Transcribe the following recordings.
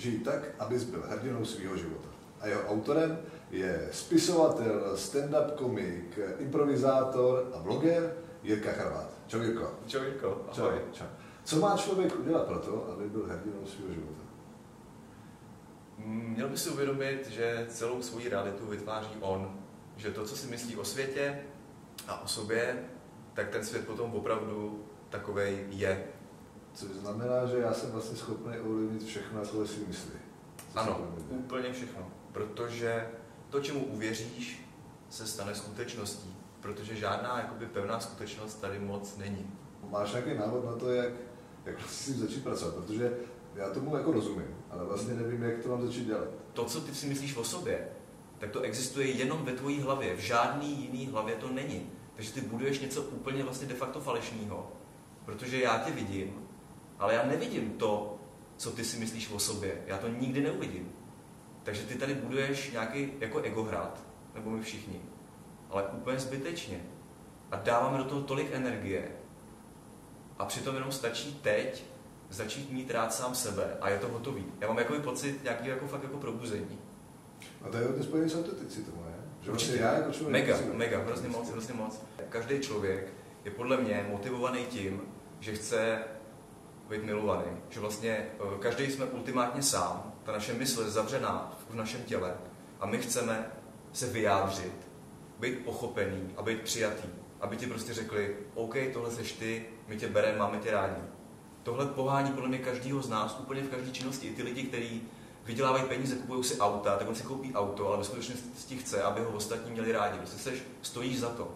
Žij tak, abys byl hrdinou svého života. A jeho autorem je spisovatel, stand-up komik, improvizátor a bloger Jirka Charvát. Čau Jirko. Čau Jirko, Čau. Čau. Co má člověk udělat pro to, aby byl hrdinou svého života? Měl by si uvědomit, že celou svoji realitu vytváří on. Že to, co si myslí o světě a o sobě, tak ten svět potom opravdu takovej je. Což znamená, že já jsem vlastně schopný ovlivnit všechno, jako si myslí. Co Ano, si úplně všechno. Protože to, čemu uvěříš, se stane skutečností. Protože žádná jakoby, pevná skutečnost tady moc není. Máš nějaký návod na to, jak, jak vlastně s tím začít pracovat? Protože já tomu jako rozumím, ale vlastně nevím, jak to mám začít dělat. To, co ty si myslíš o sobě, tak to existuje jenom ve tvojí hlavě. V žádný jiný hlavě to není. Takže ty buduješ něco úplně vlastně de facto falešného. Protože já tě vidím, ale já nevidím to, co ty si myslíš o sobě. Já to nikdy neuvidím. Takže ty tady buduješ nějaký jako egohrad, nebo my všichni, ale úplně zbytečně. A dáváme do toho tolik energie. A přitom jenom stačí teď začít mít rád sám sebe a je to hotový. Já mám jako pocit nějaký jako fakt jako probuzení. A to je hodně spojený s autenticitou, ne? Že Určitě. vlastně já jako člověk... Mega, musím- mega, hrozně moc, hrozně moc. Každý člověk je podle mě motivovaný tím, že chce být milovaný. Že vlastně eh, každý jsme ultimátně sám, ta naše mysl je zavřená v našem těle a my chceme se vyjádřit, být pochopený a být přijatý. Aby ti prostě řekli, OK, tohle seš ty, my tě bereme, máme tě rádi. Tohle pohání podle mě každýho z nás úplně v každé činnosti. I ty lidi, kteří vydělávají peníze, kupují si auta, tak on si koupí auto, ale ve skutečnosti chce, aby ho ostatní měli rádi. Prostě seš, stojíš za to.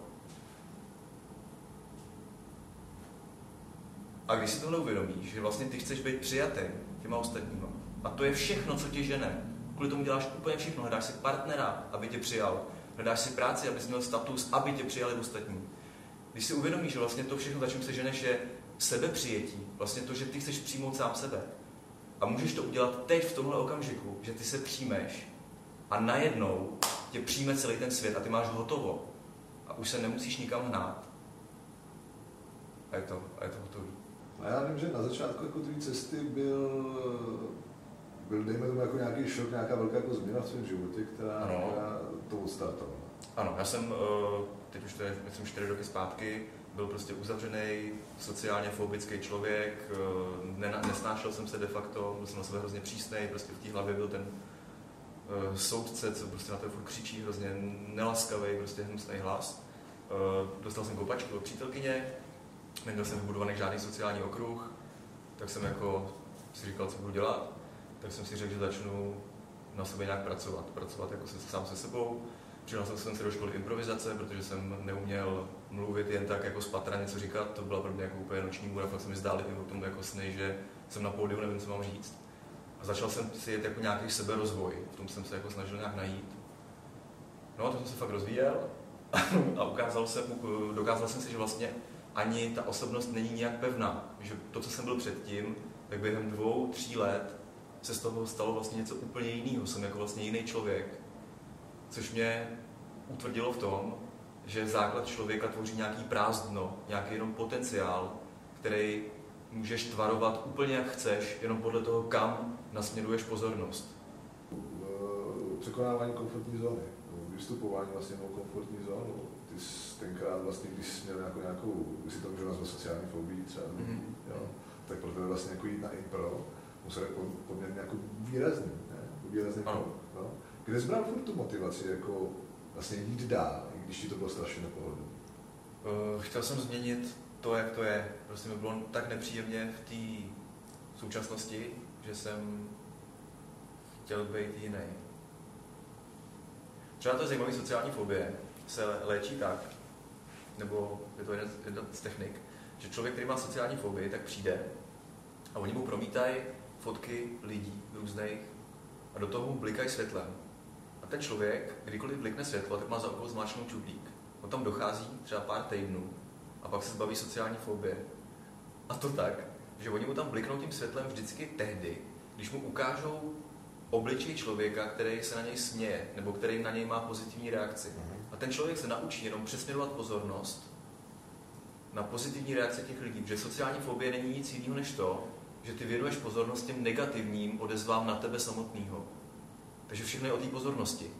A když si tohle uvědomíš, že vlastně ty chceš být přijatý těma ostatníma, a to je všechno, co tě žene. Kvůli tomu děláš úplně všechno. Hledáš si partnera, aby tě přijal. Hledáš si práci, aby měl status, aby tě přijali ostatní. Když si uvědomíš, že vlastně to všechno, za čím se ženeš, je sebepřijetí. Vlastně to, že ty chceš přijmout sám sebe. A můžeš to udělat teď v tomhle okamžiku, že ty se přijmeš a najednou tě přijme celý ten svět a ty máš hotovo. A už se nemusíš nikam hnát. A je to, a je to hotový. A já vím, že na začátku jako tvý cesty byl, byl dejme tomu jako nějaký šok, nějaká velká jako změna v svém životě, která, Ano. která to odstartovala. Ano, já jsem, eh, teď už to je, myslím, čtyři roky zpátky, byl prostě uzavřený, sociálně fobický člověk, eh, nena, nesnášel jsem se de facto, byl jsem na sebe hrozně přísný, prostě v té hlavě byl ten eh, soudce, co prostě na to furt křičí, hrozně nelaskavý, prostě hnusný hlas. Dostal jsem kopačku od přítelkyně, neměl jsem vybudovaný žádný sociální okruh, tak jsem jako si říkal, co budu dělat, tak jsem si řekl, že začnu na sobě nějak pracovat, pracovat jako se, sám se sebou, Přihlásil jsem se do školy improvizace, protože jsem neuměl mluvit jen tak jako spatra něco říkat, to byla pro mě jako úplně noční můra, fakt se mi zdály i o tom jako sny, že jsem na pódiu, nevím, co mám říct. A začal jsem si jet jako nějaký seberozvoj, v tom jsem se jako snažil nějak najít. No a to jsem se fakt rozvíjel. A ukázal jsem, dokázal jsem si, že vlastně ani ta osobnost není nějak pevná, že to, co jsem byl předtím, tak během dvou, tří let se z toho stalo vlastně něco úplně jiného. Jsem jako vlastně jiný člověk, což mě utvrdilo v tom, že základ člověka tvoří nějaký prázdno, nějaký jenom potenciál, který můžeš tvarovat úplně jak chceš, jenom podle toho, kam nasměruješ pozornost. Překonávání komfortní zóny, vystupování vlastně komfortní zónu. Ty jsi tenkrát vlastně, když jsi měl nějakou, nějakou když si to můžu nazvat sociální fobii třeba, Mhm. jo, tak pro tebe vlastně jako jít na impro musel po- poměrně jako výrazný, ne? Jako Výrazný Ano. krok, no. Kde jsi bral furt tu motivaci, jako vlastně jít dál, i když ti to bylo strašně nepohodlné? Uh, chtěl jsem změnit to, jak to je. Prostě mi bylo tak nepříjemně v té současnosti, že jsem chtěl být jiný. Třeba to je zajímavé sociální fobie se léčí tak, nebo je to jedna, jedna z technik, že člověk, který má sociální fobii, tak přijde a oni mu promítají fotky lidí různých a do toho mu blikají světlem. A ten člověk, kdykoliv blikne světlo, tak má za okolo zmáčknout čudlík. On tam dochází třeba pár týdnů a pak se zbaví sociální fobie. A to tak, že oni mu tam bliknou tím světlem vždycky tehdy, když mu ukážou obličej člověka, který se na něj směje, nebo který na něj má pozitivní reakci. A ten člověk se naučí jenom přesměrovat pozornost na pozitivní reakce těch lidí, protože sociální fobie není nic jiného než to, že ty věnuješ pozornost těm negativním odezvám na tebe samotného. Takže všechno je o té pozornosti.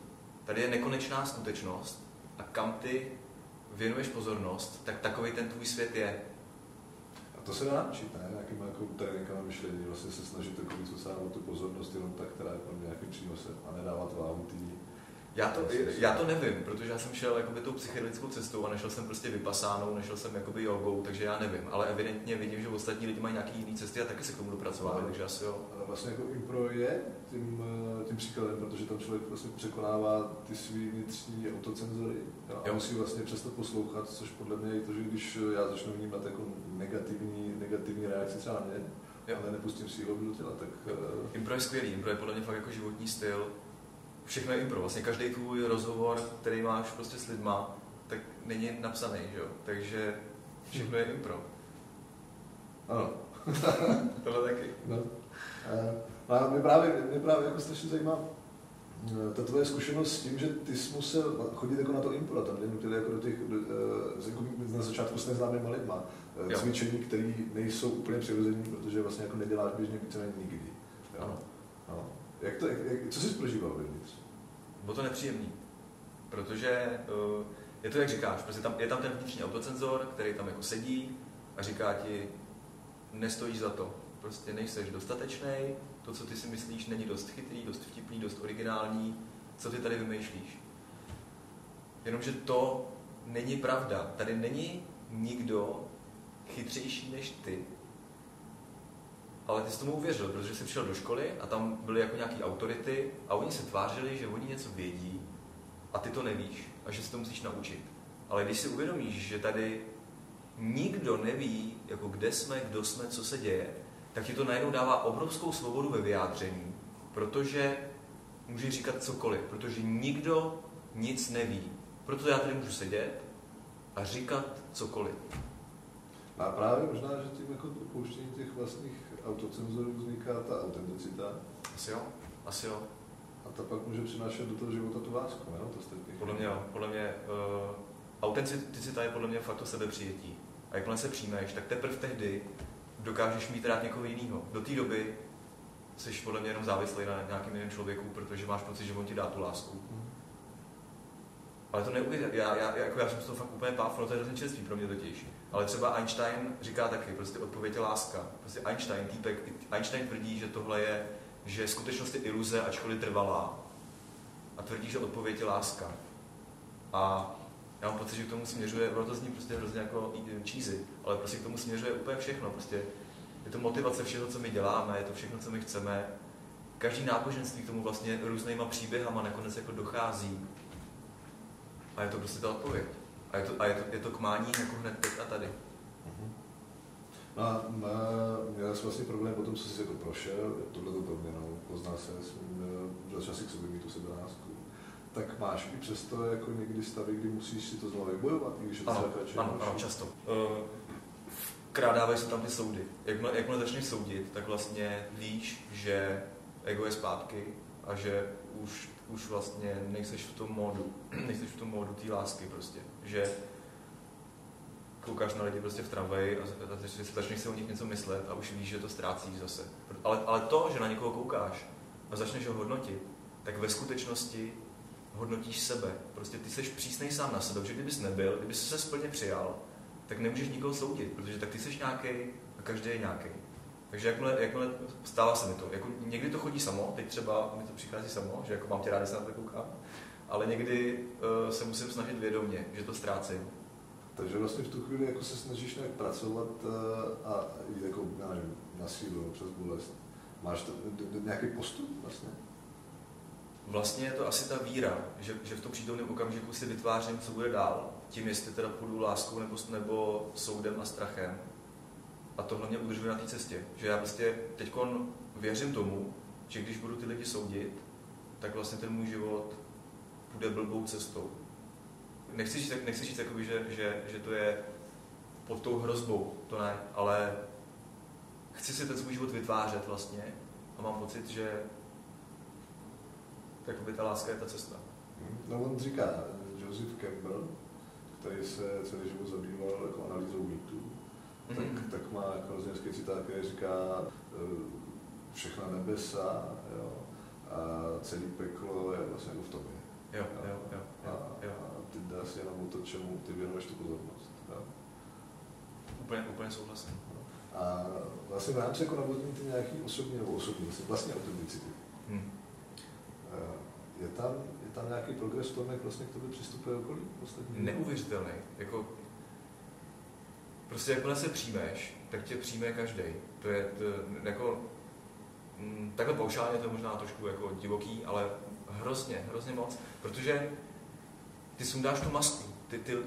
Tady je nekonečná skutečnost a kam ty věnuješ pozornost, tak takový ten tvůj svět je. A to se dá naučit, ne? Nějakým jako tréninkama myšlení, vlastně se snažit jako víc o tu pozornost jenom tak, která je pro mě nějakým přínosem a nedávat váhu tý já to, já to nevím, protože já jsem šel jakoby tou psychedelickou cestou a nešel jsem prostě vypasánou, nešel jsem jakoby jogou, takže já nevím, ale evidentně vidím, že ostatní lidi mají nějaký jiný cesty a taky se k tomu dopracovali, takže asi jo. Ale vlastně jako impro je tím, eh, tím příkladem, protože tam člověk vlastně překonává ty svý vnitřní autocenzory a jo. musí vlastně přestat poslouchat, což podle mě je to, že když já začnu vnímat jako negativní, negativní reakci třeba mě, jo. ale nepustím sílu do těla, tak... Uh... Impro je skvělý, impro je podle mě fakt jako životní styl, všechno je impro. Vlastně každý tvůj rozhovor, který máš prostě s lidma, tak není napsaný, že jo? Takže všechno je impro. Ano. Tohle taky. No. A mě právě, mě právě jako strašně zajímá eh, ta tvoje zkušenost s tím, že ty jsi musel chodit jako na to impro, tam nutili jako do těch, do, eh, jako na začátku s neznámýma lidma, eh, jo. cvičení, které nejsou úplně přirozené, protože vlastně jako neděláš běžně více nikdy. Jo. Ano. No. Jak to, jak, co jsi prožíval vevnitř? Bylo to nepříjemný, protože uh, je to, jak říkáš, prostě tam, je tam ten vnitřní autocenzor, který tam jako sedí a říká ti, nestojíš za to, prostě nejseš dostatečný, to, co ty si myslíš, není dost chytrý, dost vtipný, dost originální, co ty tady vymýšlíš. Jenomže to není pravda. Tady není nikdo chytřejší než ty, ale ty jsi tomu uvěřil, protože jsi přišel do školy a tam byly jako nějaký autority a oni se tvářili, že oni něco vědí a ty to nevíš a že si to musíš naučit. Ale když si uvědomíš, že tady nikdo neví, jako kde jsme, kdo jsme, co se děje, tak ti to najednou dává obrovskou svobodu ve vyjádření, protože můžeš říkat cokoliv, protože nikdo nic neví. Proto já tady můžu sedět a říkat cokoliv. A právě možná, že tím jako opouštění těch vlastních autocenzoru vzniká ta autenticita. Asi jo, asi jo. A ta pak může přinášet do toho života tu lásku, ne? To jste podle mě jo, podle mě uh, autenticita je podle mě fakt o sebepřijetí. A jakmile se přijmeš, tak teprve tehdy dokážeš mít rád někoho jiného. Do té doby jsi podle mě jenom závislý na nějakém jiném člověku, protože máš pocit, že on ti dá tu lásku. Mm. Ale to neuvěřím. Já, já, jako já jsem to fakt úplně páv, no to je hrozně čerstvý pro mě totiž. Ale třeba Einstein říká taky, prostě odpověď je láska. Prostě Einstein, týpek, Einstein tvrdí, že tohle je, že skutečnost je iluze, ačkoliv trvalá. A tvrdí, že odpověď je láska. A já mám pocit, že k tomu směřuje, ono to zní prostě hrozně jako cheesy, ale prostě k tomu směřuje úplně všechno. Prostě je to motivace všeho, co my děláme, je to všechno, co my chceme. Každý náboženství k tomu vlastně různýma příběhama nakonec jako dochází. A je to prostě ta odpověď. A je to, a je to, je to k mání jako hned teď a tady. Uh-huh. No a má, měl jsi vlastně problém po tom, co jsi jako prošel, tohle to proměnou, poznal se, začal si k sobě mít tu sebenásku. Tak máš i přesto jako někdy stavy, kdy musíš si to znovu vybojovat, když je to ano, ano, ano, často. Uh, krádávají se tam ty soudy. Jakmile, jakmile začneš soudit, tak vlastně víš, že ego je zpátky a že už už vlastně nejseš v tom módu, nejseš v tom módu té lásky prostě, že koukáš na lidi prostě v tramvaji a, začneš si o nich něco myslet a už víš, že to ztrácíš zase. Ale, ale to, že na někoho koukáš a začneš ho hodnotit, tak ve skutečnosti hodnotíš sebe. Prostě ty jsi přísnej sám na sebe, protože kdybys nebyl, kdybys se splně přijal, tak nemůžeš nikoho soudit, protože tak ty jsi nějaký a každý je nějaký. Takže jakmile, jakmile stává se mi to, jako někdy to chodí samo, teď třeba mi to přichází samo, že jako mám tě rád, když se na to koukám, ale někdy uh, se musím snažit vědomě, že to ztrácím. Takže vlastně v tu chvíli jako se snažíš nějak pracovat uh, a jít jako, já nevím, na sílu, přes bolest. Máš to, nějaký postup vlastně? Vlastně je to asi ta víra, že, že v tom přítomném okamžiku si vytvářím, co bude dál. Tím, jestli teda půjdu láskou nebo, nebo soudem a strachem a tohle mě udržuje na té cestě. Že já prostě teď věřím tomu, že když budu ty lidi soudit, tak vlastně ten můj život bude blbou cestou. Nechci říct, nechci říct jakoby, že, že, že to je pod tou hrozbou, to ne, ale chci si ten svůj život vytvářet vlastně a mám pocit, že jakoby ta láska je ta cesta. No on říká Joseph Campbell, který se celý život zabýval jako analýzou mýtů, tak, mm-hmm. tak má jako hrozně hezký citát, který říká, všechna nebesa, jo, a celý peklo je vlastně jako v tobě. Jo, jo, jo, jo, jo. A ty jde asi jenom o to, čemu ty věnuješ tu pozornost. Jo. Úplně, úplně souhlasím. A vlastně v rámci jako navodní ty nějaký osobní nebo osobní, vlastně autenticity. Hmm. Je tam, je tam nějaký progres v tom, jak vlastně k tobě přistupuje okolí ostatní? Neuvěřitelný. Jako, prostě jakmile se přijmeš, tak tě přijme každý. To je to, jako, mm, takhle paušálně to je možná trošku jako divoký, ale hrozně, hrozně moc, protože ty sundáš tu masku, ty, ty, uh,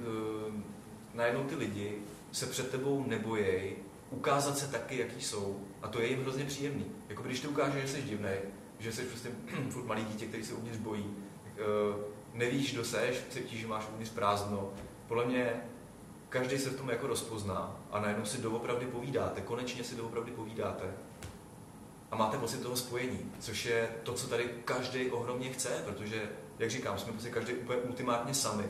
najednou ty lidi se před tebou nebojejí ukázat se taky, jaký jsou a to je jim hrozně příjemný. Jako když ty ukážeš, že jsi divnej, že jsi prostě furt malý dítě, který se uvnitř bojí, tak, uh, nevíš, kdo seš, cítíš, že máš uvnitř prázdno. Podle mě každý se v tom jako rozpozná a najednou si doopravdy povídáte, konečně si doopravdy povídáte a máte pocit toho spojení, což je to, co tady každý ohromně chce, protože, jak říkám, jsme prostě každý úplně ultimátně sami.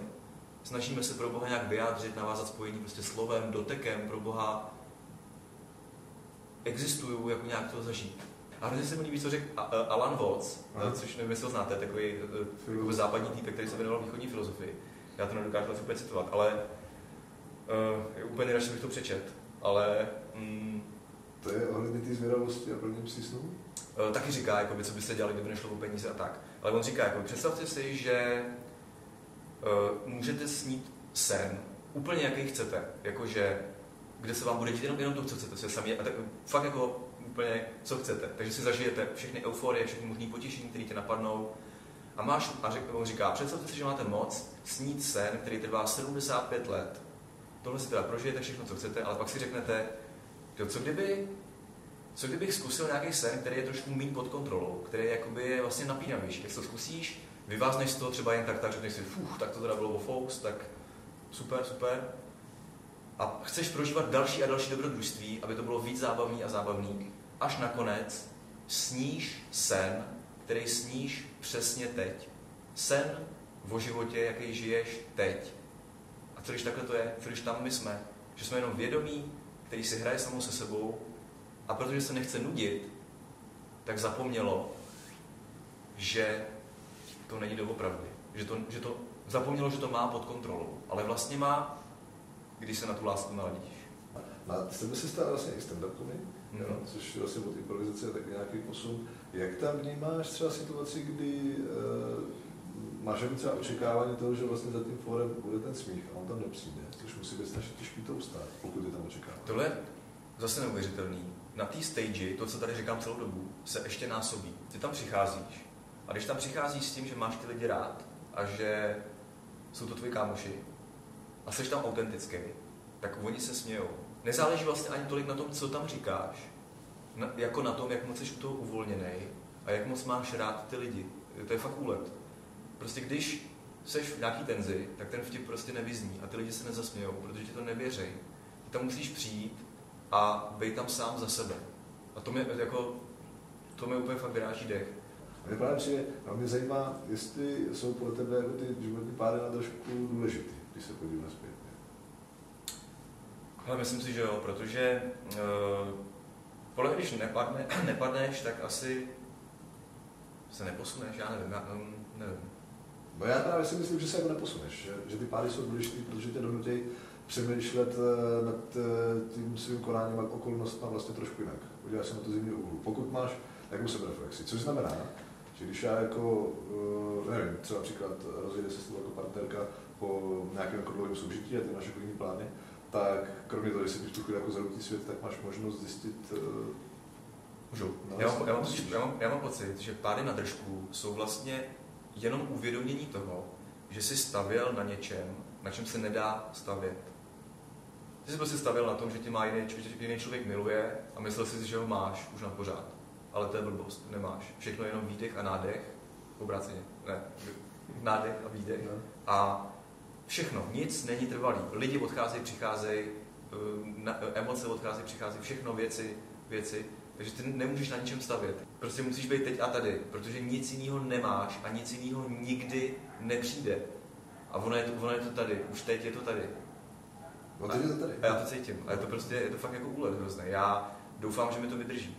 Snažíme se pro Boha nějak vyjádřit, navázat spojení prostě slovem, dotekem, pro Boha existují, jako nějak to zažít. A hrozně se mi líbí, co řekl Alan Watts, Aha. což nevím, jestli ho znáte, takový jako západní týpek, který se věnoval východní filozofii. Já to nedokážu úplně citovat, ale uh, úplně nejradši bych to přečet. Ale mm, to je ohledně té zvědavosti a plnění si snů? Uh, taky říká, jakoby, co byste dělali, kdyby nešlo o peníze a tak. Ale on říká, jako, představte si, že uh, můžete snít sen, úplně jaký chcete, jakože kde se vám bude dít jenom, jenom to, co chcete, se sami, a tak fakt jako úplně, co chcete. Takže si zažijete všechny euforie, všechny možné potěšení, které tě napadnou. A máš, a řek, on říká, představte si, že máte moc snít sen, který trvá 75 let. Tohle si teda prožijete všechno, co chcete, ale pak si řeknete, jo, co kdyby, co kdybych zkusil nějaký sen, který je trošku méně pod kontrolou, který jakoby je vlastně napínavější. Jak to zkusíš, vyvázneš toho třeba jen tak, tak řekneš si, fuh, tak to teda bylo fous, tak super, super a chceš prožívat další a další dobrodružství, aby to bylo víc zábavný a zábavný, až nakonec sníš sen, který sníš přesně teď. Sen o životě, jaký žiješ teď. A co když takhle to je? Co když tam my jsme? Že jsme jenom vědomí, který si hraje samou se sebou a protože se nechce nudit, tak zapomnělo, že to není doopravdy. Že to, že to zapomnělo, že to má pod kontrolou. Ale vlastně má když se na tu lásku naladíš. A s tebe se stává vlastně i stand-up mm-hmm. jo, což je vlastně od improvizace je taky nějaký posun. Jak tam vnímáš třeba situaci, kdy uh, máš třeba očekávání toho, že vlastně za tím fórem bude ten smích a on tam nepřijde, což musí být strašně těžký to ustát, pokud je tam očekávání. Tohle je zase neuvěřitelný. Na té stage, to, co tady říkám celou dobu, se ještě násobí. Ty tam přicházíš a když tam přicházíš s tím, že máš ty lidi rád a že jsou to tvoji kámoši, a jsi tam autentický, tak oni se smějou. Nezáleží vlastně ani tolik na tom, co tam říkáš, jako na tom, jak moc jsi u toho uvolněný a jak moc máš rád ty lidi. To je fakt úlet. Prostě když jsi v nějaký tenzi, tak ten vtip prostě nevyzní a ty lidi se nezasmějou, protože ti to nevěří. Ty tam musíš přijít a být tam sám za sebe. A to mě, jako, to mě úplně fakt vyráží dech. Mě právě přijde, a mě zajímá, jestli jsou pro tebe jako ty životní pády na trošku důležitý když se podívá zpětně? Ale myslím si, že jo, protože uh, podle když nepadne, nepadneš, tak asi se neposuneš, já nevím, já nevím. No já právě si myslím, že se jako neposuneš, že, že ty pády jsou důležité, protože tě donutí přemýšlet uh, nad uh, tím svým konáním a okolnostmi vlastně trošku jinak. Podívej se na to zimní úhlu. Pokud máš takovou sebereflexi, což znamená, že když já jako, uh, nevím, třeba příklad rozjede se s jako partnerka po nějakém jako dlouhém soužití a ty máš jako jiný plány, tak kromě toho, že si tu chvíli jako zarutý svět, tak máš možnost zjistit Můžu. Já mám, já, mám, já, mám, já mám pocit, že pády na držku jsou vlastně jenom uvědomění toho, že jsi stavěl na něčem, na čem se nedá stavět. Ty jsi prostě stavěl na tom, že tě má jiný, jiný člověk miluje a myslel jsi, že ho máš už na pořád. Ale to je blbost, nemáš. Všechno je jenom výdech a nádech, obráceně. Ne, nádech a výdech. No. A všechno, nic není trvalý. Lidi odcházejí, přicházejí, eh, emoce odcházejí, přicházejí, všechno věci, věci. Takže ty nemůžeš na ničem stavět. Prostě musíš být teď a tady, protože nic jiného nemáš a nic jiného nikdy nepřijde. A ono je, to, ono je to tady, už teď je to tady. No teď je to tady. A já to cítím. A je to prostě, je to fakt jako úlet hrozný. Já doufám, že mi to vydrží.